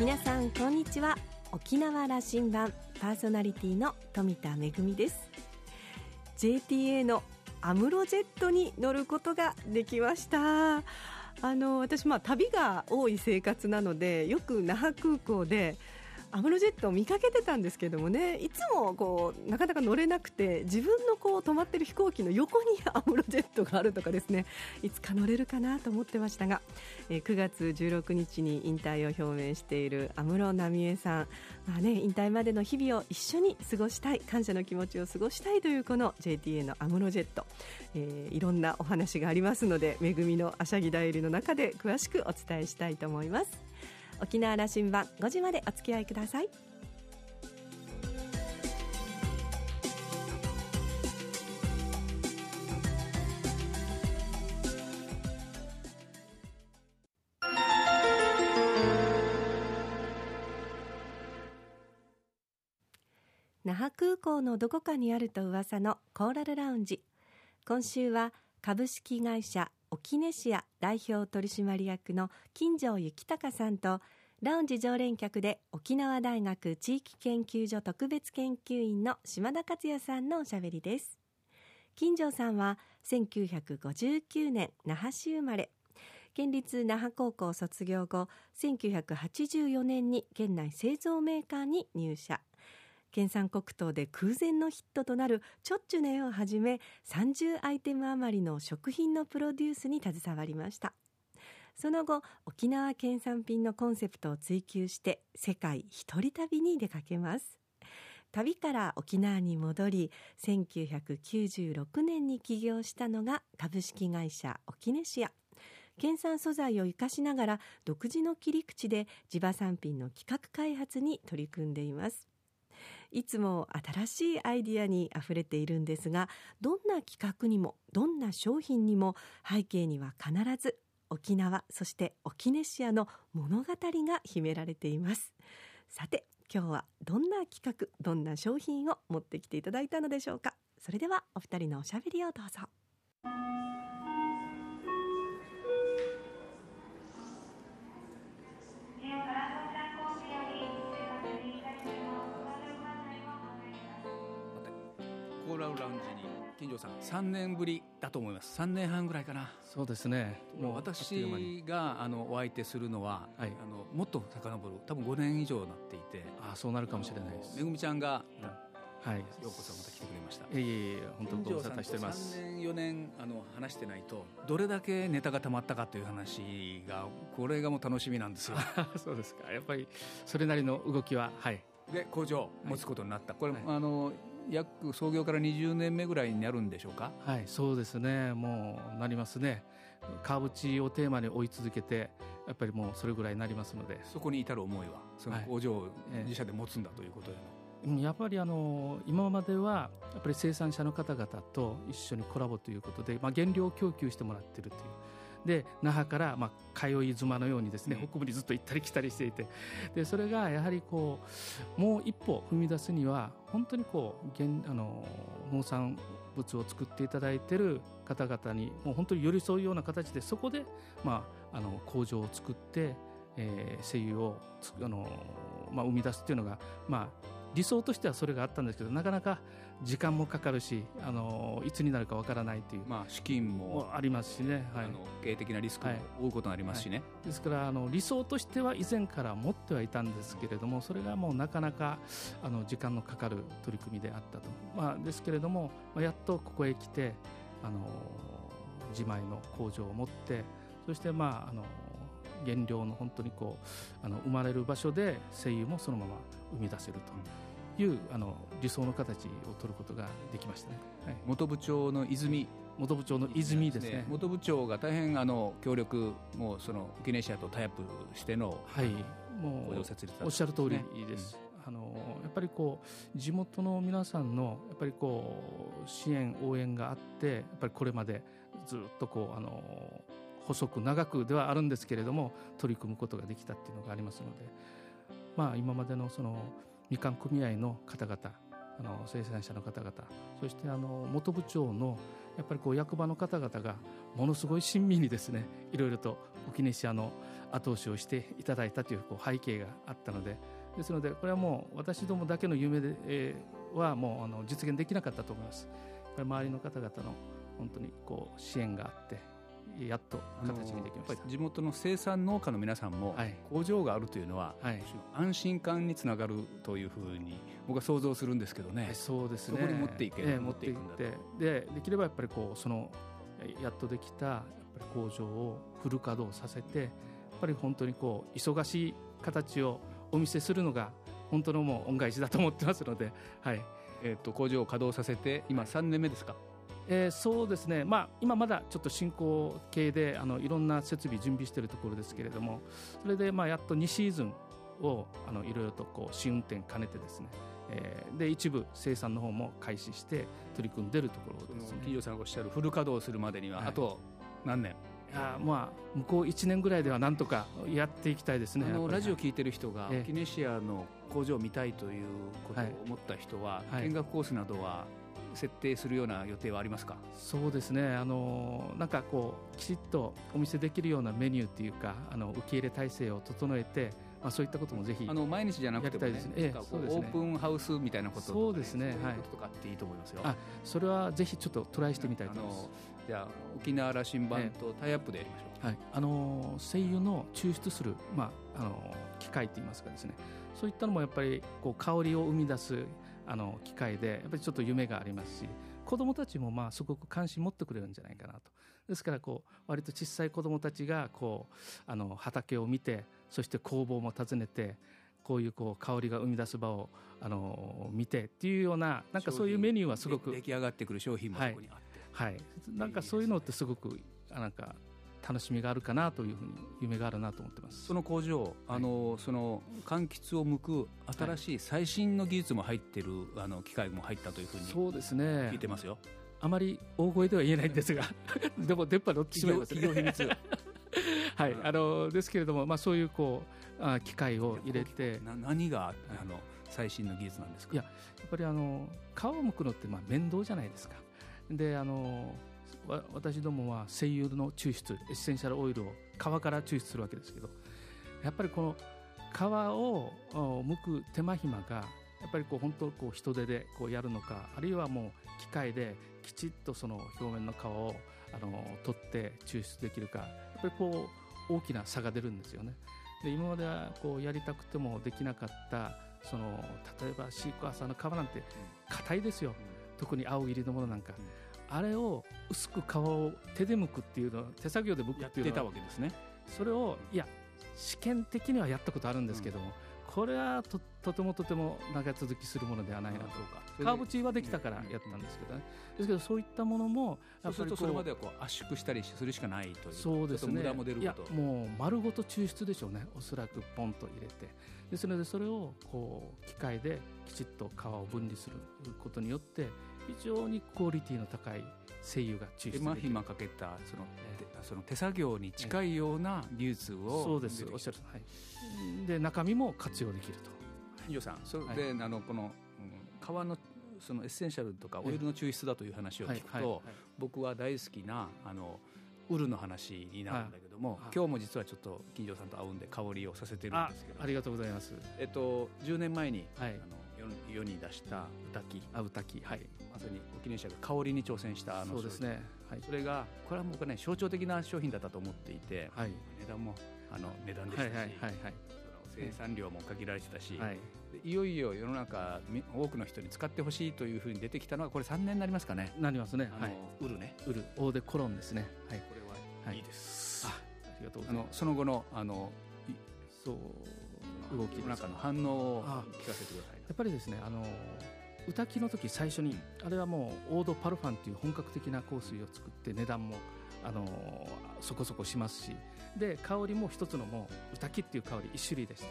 皆さんこんにちは。沖縄羅針盤パーソナリティの富田恵です。JTA のアムロジェットに乗ることができました。あの私まあ旅が多い生活なのでよく那覇空港でアムロジェットを見かけてたんですけどもねいつもこうなかなか乗れなくて自分のこう止まってる飛行機の横に アムロジェットがあるとかですねいつか乗れるかなと思ってましたが、えー、9月16日に引退を表明している安室奈美恵さん、まあね、引退までの日々を一緒に過ごしたい感謝の気持ちを過ごしたいというこの JTA のアムロジェット、えー、いろんなお話がありますので恵みのあしゃぎだよりの中で詳しくお伝えしたいと思います。沖縄羅針盤5時までお付き合いください。那覇空港のどこかにあると噂のコーラルラウンジ。今週は株式会社オキネシア代表取締役の金城幸隆さんとラウンジ常連客で沖縄大学地域研究所特別研究員の島田克也さんのおしゃべりです。金城さんは1959年那覇市生まれ。県立那覇高校卒業後1984年に県内製造メーカーに入社。県産黒糖で空前のヒットとなるちょっちゅねをはじめ30アイテム余りの食品のプロデュースに携わりました。その後沖縄県産品のコンセプトを追求して世界一人旅に出かけます。旅から沖縄に戻り1996年に起業したのが株式会社オキネシア県産素材を生かしながら独自の切り口で地場産品の企画開発に取り組んでいます。いつも新しいアイディアにあふれているんですがどんな企画にもどんな商品にも背景には必ず沖縄そして沖ネシアの物語が秘められています。さて今日はどんな企画どんな商品を持ってきていただいたのでしょうか。それではお二人のおしゃべりをどうぞ。金城さん3年ぶりだと思います3年半ぐらいかなそうですねもう私があのお相手するのは、はい、あのもっと遡る多分5年以上なっていてあそうなるかもしれないですめぐみちゃんが、うんはい、ようこそまた来てくれました。いえいえ本当ご無沙汰してます。3年4年あの話してないとどれだけネタがたまったかという話がこれがもう楽しみなんですよ。そうですか。やっぱりそれなりの動きははい。で工場を持つことになった。はい、これ、はい、あの約創業から20年目ぐらいになるんでしょうか？はいそうですね。もうなりますね。川淵をテーマに追い続けてやっぱりもうそれぐらいになりますので。そこに至る思いはその工場を自社で持つんだということへの、はい、やっぱりあの今まではやっぱり生産者の方々と一緒にコラボということで、まあ、原料を供給してもらっているというで那覇からまあ通い妻のようにですね、北部にずっと行ったり来たりしていてでそれがやはりこうもう一歩踏み出すには本当にこう現あの農産物を作っていただいている方々にもう本当に寄り添うような形でそこで、まあ、あの工場を作って、えー、声優をあの、まあ、生み出すっていうのが、まあ、理想としてはそれがあったんですけどなかなか時間もかかるしあのいつになるかわからないという、まあ、資金もありますしね、はい、あの経営的なリスクも負うことになりますしね、はい、ですからあの理想としては以前から持ってはいたんですけれどもそれがもうなかなかあの時間のかかる取り組みであったと、まあ、ですけれども、まあ、やっとここへ来てあの自前の工場を持ってそしてまああの原料の本当にこうあの生まれる場所で声優もそのまま生み出せるという、あの理想の形を取ることができましたね、はい、元部長の泉。元部長の泉ですね、ね、元部長が大変あの協力もうその沖ネシアとタイアップしての、はい、もうおっしゃる通りです、うん、あのやっぱりこう地元の皆さんのやっぱりこう支援応援があってやっぱりこれまでずっとこうあの細く長くではあるんですけれども取り組むことができたっていうのがありますので、まあ、今までのそのみかん組合の方々あの生産者の方々そしてあの元部長のやっぱりこう役場の方々がものすごい親身にですねいろいろと沖根市の後押しをしていただいたというこう背景があったのでですのでこれはもう私どもだけの夢で、えー、はもうあの実現できなかったと思います。周りの方々の本当にこう支援があってやっと形にできました。地元の生産農家の皆さんも、工場があるというのは、はい、安心感につながるというふうに僕は想像するんですけどね、そうですね。そこに持っていけ、えー、持っていってでできればやっぱりこうそのやっとできたやっぱり工場をフル稼働させてやっぱり本当にこう忙しい形をお見せするのが本当のもう恩返しだと思ってますので、はい。えーと、と工場を稼働させて今3年目ですか、えー、そうですね、まあ、今まだちょっと進行形であのいろんな設備準備しているところですけれどもそれでまあやっと2シーズンをあのいろいろとこう試運転兼ねてですねえー、で一部生産の方も開始して取り組んでいるところです、ね、企業さんがおっしゃるフル稼働するまでにはあと何年、いやまあ向こう1年ぐらいではなんとかやっていきたいですねあのラジオ聞いてる人が、キネシアの工場を見たいということを思った人は、はい、見学コースなどは設定するような予定はありますか？そうですね。あのなんかこうきちっとお見せできるようなメニューっていうかあの受け入れ体制を整えてまあ、そういったこともぜひあの毎日じゃなくても、ね、です。ね、ええ、そうですね、オープンハウスみたいなこととか、ね、そうですね、はい、とかっていいと思いますよ。あそれはぜひちょっとトライしてみたいと思います。じゃあ沖縄羅針盤とタイアップでやりましょう。はい、あの声優の抽出するまああの機械っていいますかですね、そういったのもやっぱりこう香りを生み出すあの機械でやっぱりちょっと夢がありますし。子どもたちもまあすごく関心持ってくれるんじゃないかなと。ですからこう割と小さい子どもたちがこうあの畑を見てそして工房も訪ねてこういうこう香りが生み出す場をあの見てっていうようななんかそういうメニューはすごく出来上がってくる商品もそこにあって、はい、はい、なんかそういうのってすごくなんか楽しみがあるかなというふうに夢があるなと思ってます。その工場、あのその柑橘を剥く新しい最新の技術も入ってる、あの機械も入ったというふうにそうですね。聞いてますよ。あまり大声では言えないんですが でも電波乗ってしまいます、ね、企業秘密。はい。あのですけれども、まあ、そういうこうあ機械を入れて。何があの最新の技術なんですか？いややっぱりあの皮を剥くのってまあ面倒じゃないですか。であの私どもは精油の抽出エッセンシャルオイルを皮から抽出するわけですけどやっぱりこの皮を剥く手間暇がやっぱりこう本当こう人手でこうやるのかあるいはもう機械できちっとその表面の皮をあの取って抽出できるかやっぱりこう大きな差が出るんですよね。で今まではこうやりたくてもできなかったその例えばシークワーサーの皮なんて硬いですよ、特に青入りのものなんか、あれを薄く皮を手で剥くっていうの手作業で剥くっていうのたわけですね。それをいや試験的にはやったことあるんですけども、これはととてもとても長続きするものではないなとカーブチはできたからやったんですけどね、ですけどそういったものもやっぱりそれまではこう圧縮したりするしかないというそうですね。無駄も出るいやもう丸ごと抽出でしょうねおそらくポンと入れて。ですのでそれをこう機械できちっと皮を分離することによって非常にクオリティの高い精油が抽出手間暇かけたその,、その手作業に近いような技術を、そうですおっしゃる、はい、で中身も活用できると。伊代さんそれで、あのこの、皮のそのエッセンシャルとかオイルの抽出だという話を聞くと、僕は大好きなあのウルの話になるんだけども、今日も実はちょっと金城さんと会うんで香りをさせてるんですけど。ありがとうございます。えっと10年前に、はい、あの世に出した御嶽あ御嶽はい。まさにオキネシアが香りに挑戦したあのそうですね、はい、それがこれは僕はね象徴的な商品だったと思っていて、はい、値段もあの値段でしたし、はいはいはいはい、生産量も限られてたし、はい、いよいよ世の中多くの人に使ってほしいというふうに出てきたのはこれ3年になりますかね。なりますね、はい、ウルね。ウルオーデコロンですね。はい。これはいいです、あありがとうございます。その後のあのそう動きの中の反応を聞かせてくださいやっぱりですねあの歌きの時最初にあれはもうオードパルファンという本格的な香水を作って値段もあのそこそこしますしで香りも一つのもう歌きっていう香り一種類でした。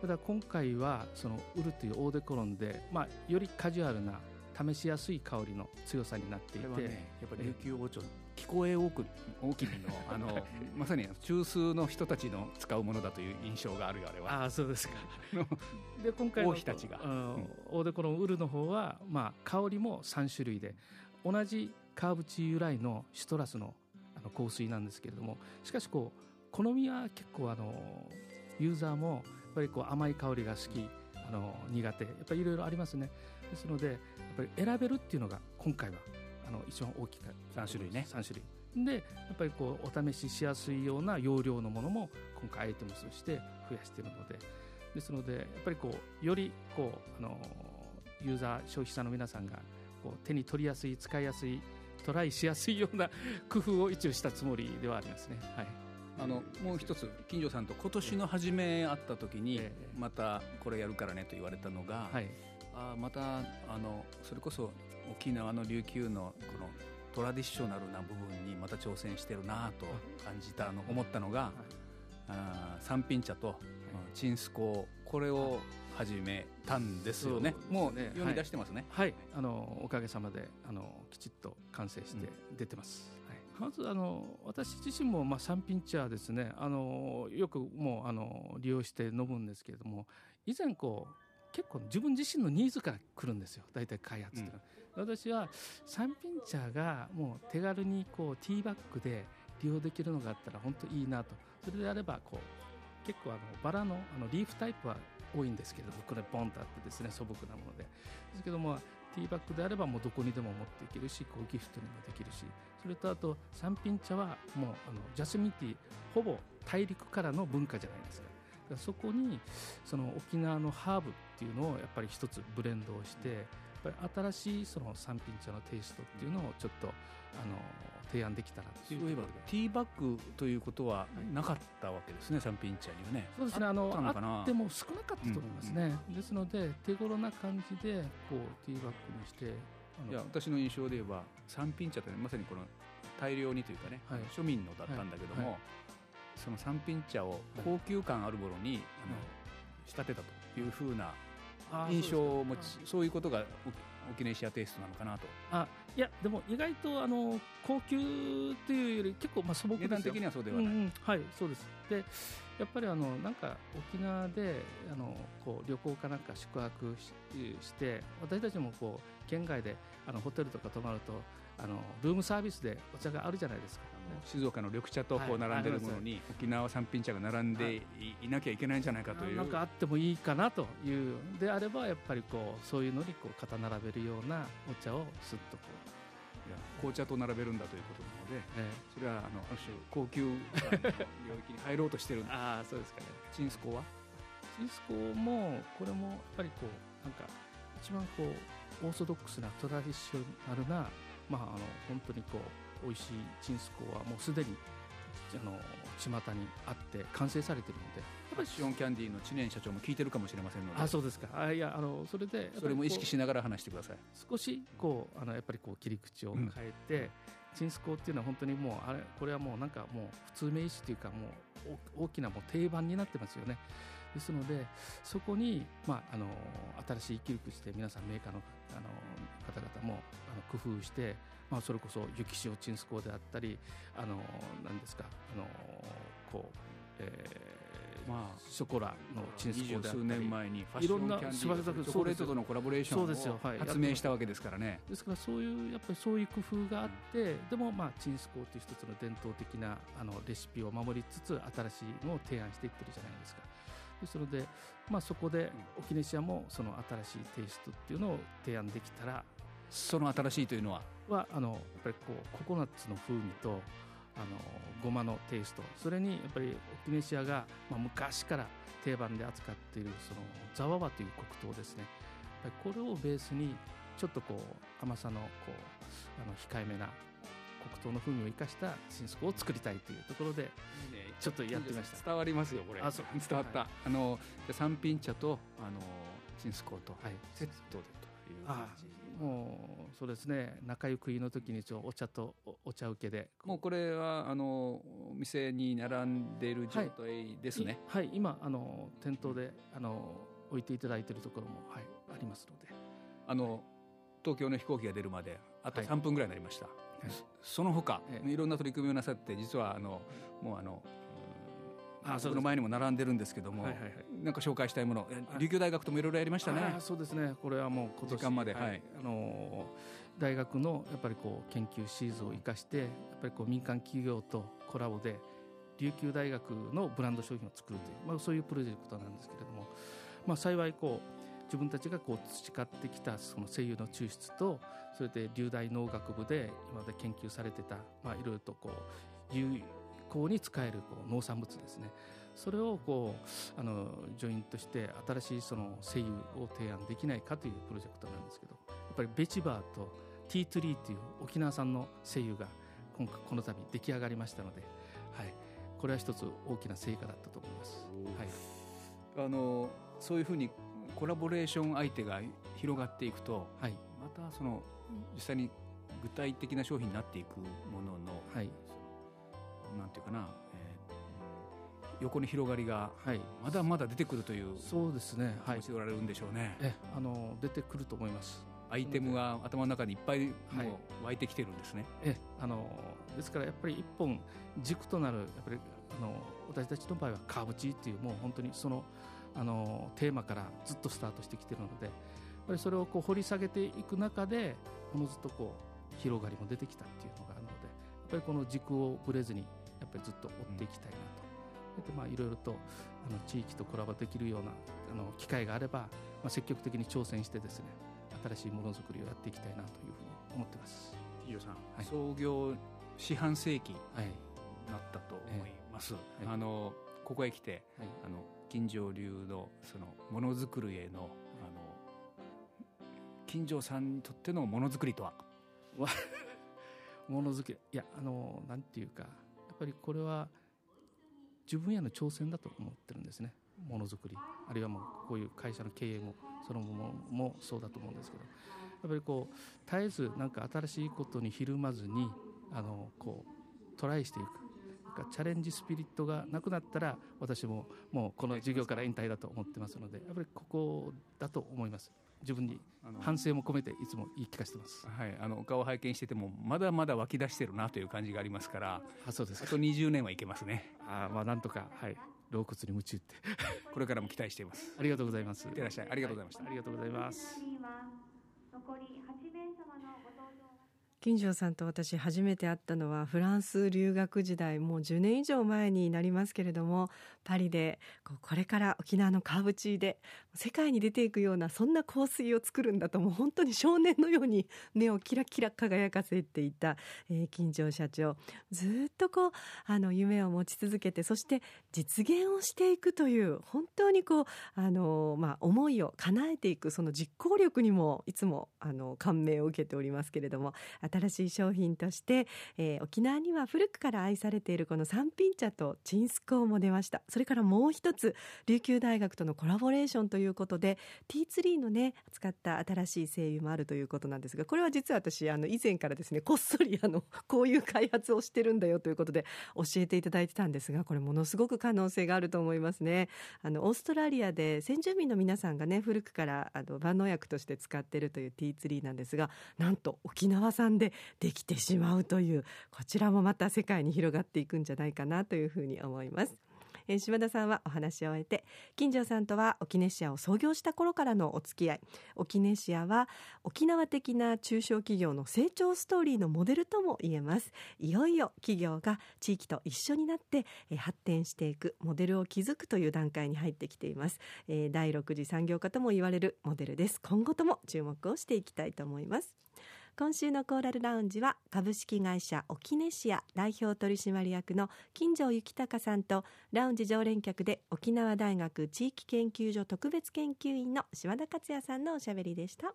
ただ今回はそのウルというオーデコロンで、まあ、よりカジュアルな試しやすい香りの強さになっていて、ね、やっぱり琉球王朝聞こえ大き大きめの あのまさに中枢の人たちの使うものだという印象があるよあれは。あそうですか。で今回王妃たちが、うん、オーデコロンウルの方は、まあ、香りも3種類で同じ川淵由来のシトラスのあの香水なんですけれどもしかしこう好みは結構あのユーザーもやっぱりこう甘い香りが好きあの苦手やっぱりいろいろありますね。ですのでやっぱり選べるっていうのが今回はあの一番大きか3種類ね。3種類。でやっぱりこうお試ししやすいような容量のものも今回アイテムとして増やしているので。ですのでやっぱりこうよりこうあのユーザー消費者の皆さんがこう手に取りやすい使いやすいトライしやすいような 工夫を一応したつもりではありますね。はい。あのもう一つ金城さんと今年の初め会った時にまたこれやるからねと言われたのが、はい、あまたあのそれこそ沖縄の琉球のこのトラディショナルな部分にまた挑戦してるなと感じたの思ったのが、はい、あ三品茶とチンスコこれを始めたんですよね。もう世に出してますね。はい、はい、あのおかげさまであのきちっと完成して出てます。うん、はい、まずあの私自身もまあ三品茶ですね。あのよくもうあの利用して飲むんですけれども、以前こう結構自分自身のニーズから来るんですよ。大体開発っていうのは。うん、私は三品茶がもう手軽にこうティーバッグで利用できるのがあったら本当いいなと。それであればこう結構あのバラのあのリーフタイプは多いんですけれどもこれポンとあってですね素朴なものでですけどもティーバッグであればもうどこにでも持っていけるしこうギフトにもできるしそれとあと三品茶はもうあのジャスミンティーほぼ大陸からの文化じゃないですかそこにその沖縄のハーブっていうのをやっぱり一つブレンドをしてやっぱり新しいその三品茶のテイストっていうのをちょっとあの提案できたらという。そういえばティーバッグということはなかったわけですね、はい、三品茶にはね。そうですねあのあっても少なかったと思いますね、うんうん、ですので手頃な感じでこうティーバッグにしていや私の印象で言えば三品茶って、まさにこの大量にというかね、はい、庶民のだったんだけども、はい、その三品茶を高級感あるものに、あの仕立てたというふうな印象を持ちそういうことが沖縄シアテイストなのかなと。あいやでも意外とあの高級というより結構まあ素朴です値段的にはそうではない、うんうん、はいそうです。でやっぱりあのなんか沖縄であのこう旅行かなんか宿泊して私たちもこう県外であのホテルとか泊まるとあのルームサービスでお茶があるじゃないですか静岡の緑茶とこう並んでるものに、沖縄三品茶が並んでい,、なきゃいけないんじゃないかという。なんかあってもいいかなという。であればやっぱりこうそういうのにこう肩並べるようなお茶をすっとこう。紅茶と並べるんだということなので、ええ、それはあのある種高級領域に入ろうとしてる ああそうですかね。チンスコは？チンスコもこれもやっぱりこうなんか一番こうオーソドックスなトラディショナルなまああの本当にこう美味しいチンスコはもうすでにあの巷にあって完成されているので。やっぱりシオンキャンディーの知念社長も聞いてるかもしれませんので。あそうですか。あいやあのそれでそれも意識しながら話してください。少しこうあのやっぱりこう切り口を変えて、うん、チンスコっていうのは本当にもうあれこれはもうなんかもう普通名詞というかもう大きなもう定番になってますよねですのでそこに、まあ、あの新しい切り口で皆さんメーカーのあの方々もあの工夫してまあ、それこそ雪塩チンスコであったりあの何ですかあのこう、えー、まあ、ショコラのチンスコであったり年前にファッションキャンディーチョコレートとのコラボレーションを発明したわけですからね。ですからそういうやっぱりそういう工夫があって、でもまあチンスコという一つの伝統的なあのレシピを守りつつ新しいのを提案していってるじゃないですか。ですので、まあ、そこで沖ネシアもその新しいテイストっていうのを提案できたらその新しいというのは？はあのやっぱりこうココナッツの風味とあのごまのテイストそれにやっぱり沖ネシアが、まあ、昔から定番で扱っているそのザワワという黒糖ですね。やっぱりこれをベースにちょっとこう甘さのこうあの控えめな黒糖の風味を生かした新スコを作りたいというところでちょっとやってみました。伝わりますよこれ。あそう。伝わった、はい、あの三品茶とあの新スコと。セットでという感じ。もうそうですね。仲良くいの時にお茶とお茶受けで。もうこれはあの店に並んでいる状態ですね。はい、はい、今あの店頭であの置いていただいているところも、はい、ありますので。あの東京の飛行機が出るまであと3分ぐらいになりました、はい、その他、ええ、いろんな取り組みをなさって実はあのもうあのその前にも並んでるんですけども、はいはいはい、なんか紹介したいもの、琉球大学ともいろいろやりましたね。そうですね。これはもう今年時間まで、はい、あの大学のやっぱりこう研究シーズンを生かして、やっぱりこう民間企業とコラボで琉球大学のブランド商品を作るという、まあそういうプロジェクトなんですけれども、まあ幸いこう自分たちがこう培ってきたその声優の抽出とそれで流大農学部で今まで研究されてた、まあ、いろいろとこう有効に使えるこう農産物ですね。それをこうあのジョイントして新しいその精油を提案できないかというプロジェクトなんですけどやっぱりベチバーとティートリーという沖縄産の精油が今回この度出来上がりましたので、はい、これは一つ大きな成果だったと思います。はい、あのそういうふうにコラボレーション相手が広がっていくと、はい、またその実際に具体的な商品になっていくものの、はい、なんていうかな、えー、横に広がりがまだまだ出てくるという、そうですね、はい、おられるんでしょうね。えあの出てくると思います。アイテムが頭の中にいっぱいもう湧いてきてるんですね。はい、えあのですからやっぱり一本軸となるやっぱりあの私たちの場合はカーブチっていうもう本当にそのあのテーマからずっとスタートしてきてるのでぱりそれをこう掘り下げていく中でおのずとこう広がりも出てきたっていうのがあるのでやっぱりこの軸をぶれずにやっぱりずっと追っていきたいなと、でまあいろいろとあの地域とコラボできるようなあの機会があれば、まあ、積極的に挑戦してですね新しいものづくりをやっていきたいなというふうに思ってます。飯尾さん、はい、創業四半世紀になったと思います。はい、あのここへ来て、はい、あの金城流のそのものづくりへの金城さんにとってのものづくりとは？ものづくり。いやあのなんていうかぱりこれは自分への挑戦だと思ってるんですね。ものづくり。あるいはもうこういう会社の経営もそのものもそうだと思うんですけど。やっぱりこう絶えずなんか新しいことにひるまずにあのこうトライしていく。チャレンジスピリットがなくなったら私ももうこの事業から引退だと思ってますのでやっぱりここだと思います。自分に反省も込めていつも言い聞かせてます。はい、あのお顔拝見しててもまだまだ湧き出してるなという感じがありますから、あそうですあと20年はいけますね。あまあなんとかはい。老骨に夢中って これからも期待しています。ありがとうございます。いってらっしゃい。ありがとうございました。ありがとうございます。金城さんと私初めて会ったのはフランス留学時代もう10年以上前になりますけれどもパリでこれから沖縄のカーブチーで世界に出ていくようなそんな香水を作るんだともう本当に少年のように目をキラキラ輝かせていた、えー、金城社長。ずっとこうあの夢を持ち続けてそして実現をしていくという本当にこうあの、まあ、思いを叶えていくその実行力にもいつもあの感銘を受けておりますけれども新しい商品として、えー、沖縄には古くから愛されているこの三品茶とチンスコーも出ました。それからもう一つ琉球大学とのコラボレーションということでティーツリーのね使った新しい精油もあるということなんですがこれは実は私あの以前からですねこっそりあの こういう開発をしてるんだよということで教えていただいてたんですがこれものすごく可能性があると思いますね。あのオーストラリアで先住民の皆さんがね古くからあの万能薬として使っているというティーツリーなんですがなんと沖縄産でできてしまうというこちらもまた世界に広がっていくんじゃないかなというふうに思います。えー、島田さんはお話を終えて金城さんとは沖根シアを創業した頃からのお付き合い。沖根シアは沖縄的な中小企業の成長ストーリーのモデルとも言えます。いよいよ企業が地域と一緒になって、え、発展していくモデルを築くという段階に入ってきています、えー、第6次産業化とも言われるモデルです。今後とも注目をしていきたいと思います。今週のコーラルラウンジは株式会社沖根シア代表取締役の金城幸隆さんとラウンジ常連客で沖縄大学地域研究所特別研究員の島田克也さんのおしゃべりでした。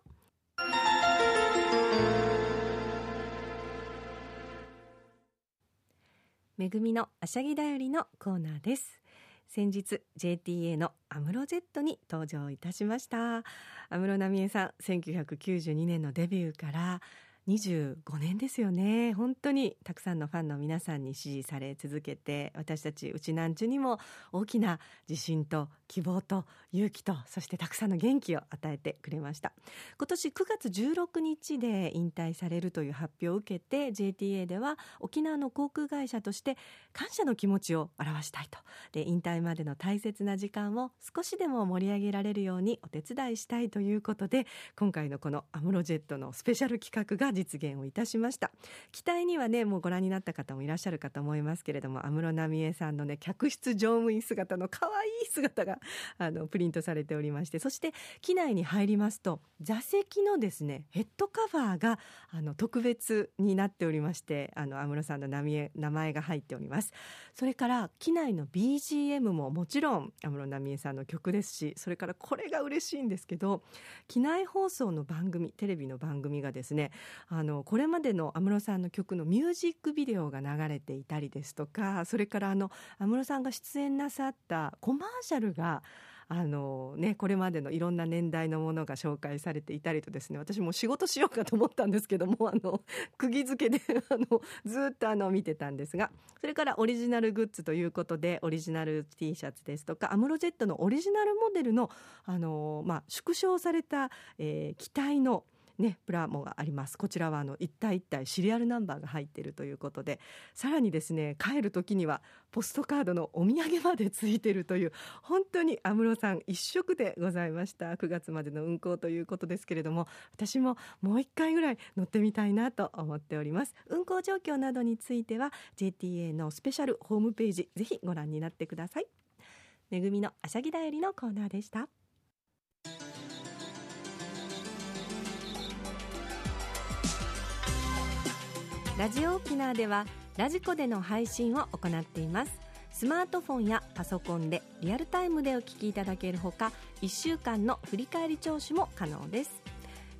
めぐみのあしゃぎだよりのコーナーです。先日 JTA のアムロジェットに登場いたしました。安室奈美恵さん1992年のデビューから25年ですよね。本当にたくさんのファンの皆さんに支持され続けて私たちうちなんちゅにも大きな自信と希望と勇気とそしてたくさんの元気を与えてくれました。今年9月16日で引退されるという発表を受けて JTA では沖縄の航空会社として感謝の気持ちを表したいと。で引退までの大切な時間を少しでも盛り上げられるようにお手伝いしたいということで今回のこのアムロジェットのスペシャル企画が実現をいたしました。機体にはねもうご覧になった方もいらっしゃるかと思いますけれども安室奈美恵さんのね客室乗務員姿の可愛い姿があのプリントされておりましてそして機内に入りますと座席のですねヘッドカバーがあの特別になっておりましてあの安室さんの名前が入っております。それから機内の BGM ももちろん安室奈美恵さんの曲ですしそれからこれが嬉しいんですけど機内放送の番組テレビの番組がですねあのこれまでの安室さんの曲のミュージックビデオが流れていたりですとかそれからあの安室さんが出演なさったコマーシャルがあのね、これまでのいろんな年代のものが紹介されていたりとですね私も仕事しようかと思ったんですけどもあの釘付けで あのずっとあの見てたんですがそれからオリジナルグッズということでオリジナル T シャツですとかアムロジェットのオリジナルモデルのあの、まあ、縮小された、えー、機体のね、プラモがあります。こちらはあの一体一体シリアルナンバーが入っているということでさらにですね帰る時にはポストカードのお土産までついているという本当に安室さん一色でございました。9月までの運行ということですけれども私ももう一回ぐらい乗ってみたいなと思っております。運行状況などについては JTA のスペシャルホームページぜひご覧になってください。めぐみのあしゃぎだよりのコーナーでした。ラジオ沖縄ではラジコでの配信を行っています。スマートフォンやパソコンでリアルタイムでお聞きいただけるほか1週間の振り返り聴取も可能です。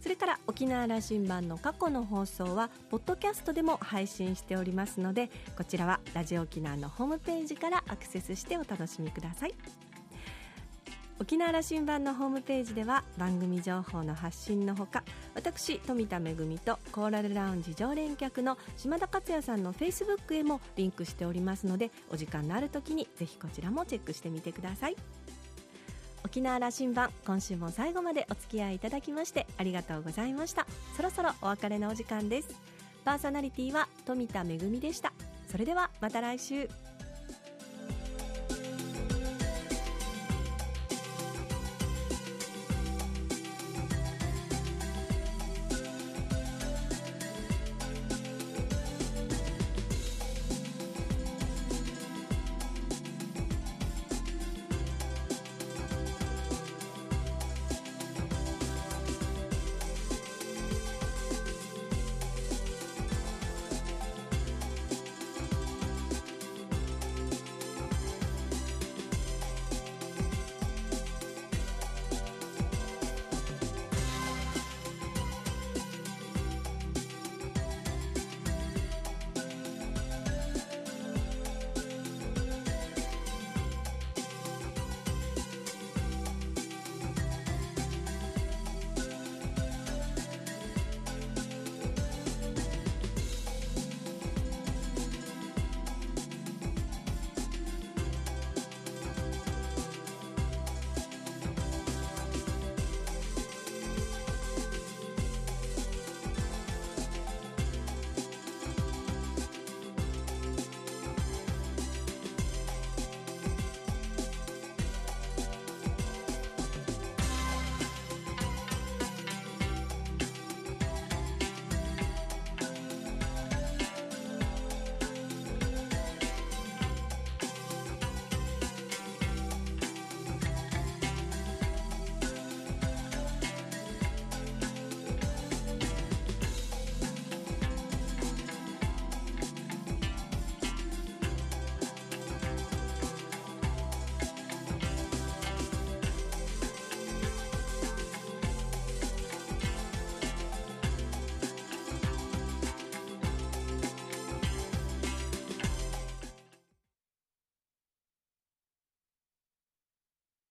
それから沖縄羅針盤の過去の放送はポッドキャストでも配信しておりますのでこちらはラジオ沖縄のホームページからアクセスしてお楽しみください。沖縄羅針盤のホームページでは番組情報の発信のほか私富田恵とコーラルラウンジ常連客の島田克也さんのフェイスブックへもリンクしておりますのでお時間のある時にぜひこちらもチェックしてみてください。沖縄羅針盤今週も最後までお付き合いいただきましてありがとうございました。そろそろお別れのお時間です。パーソナリティは富田恵でした。それではまた来週。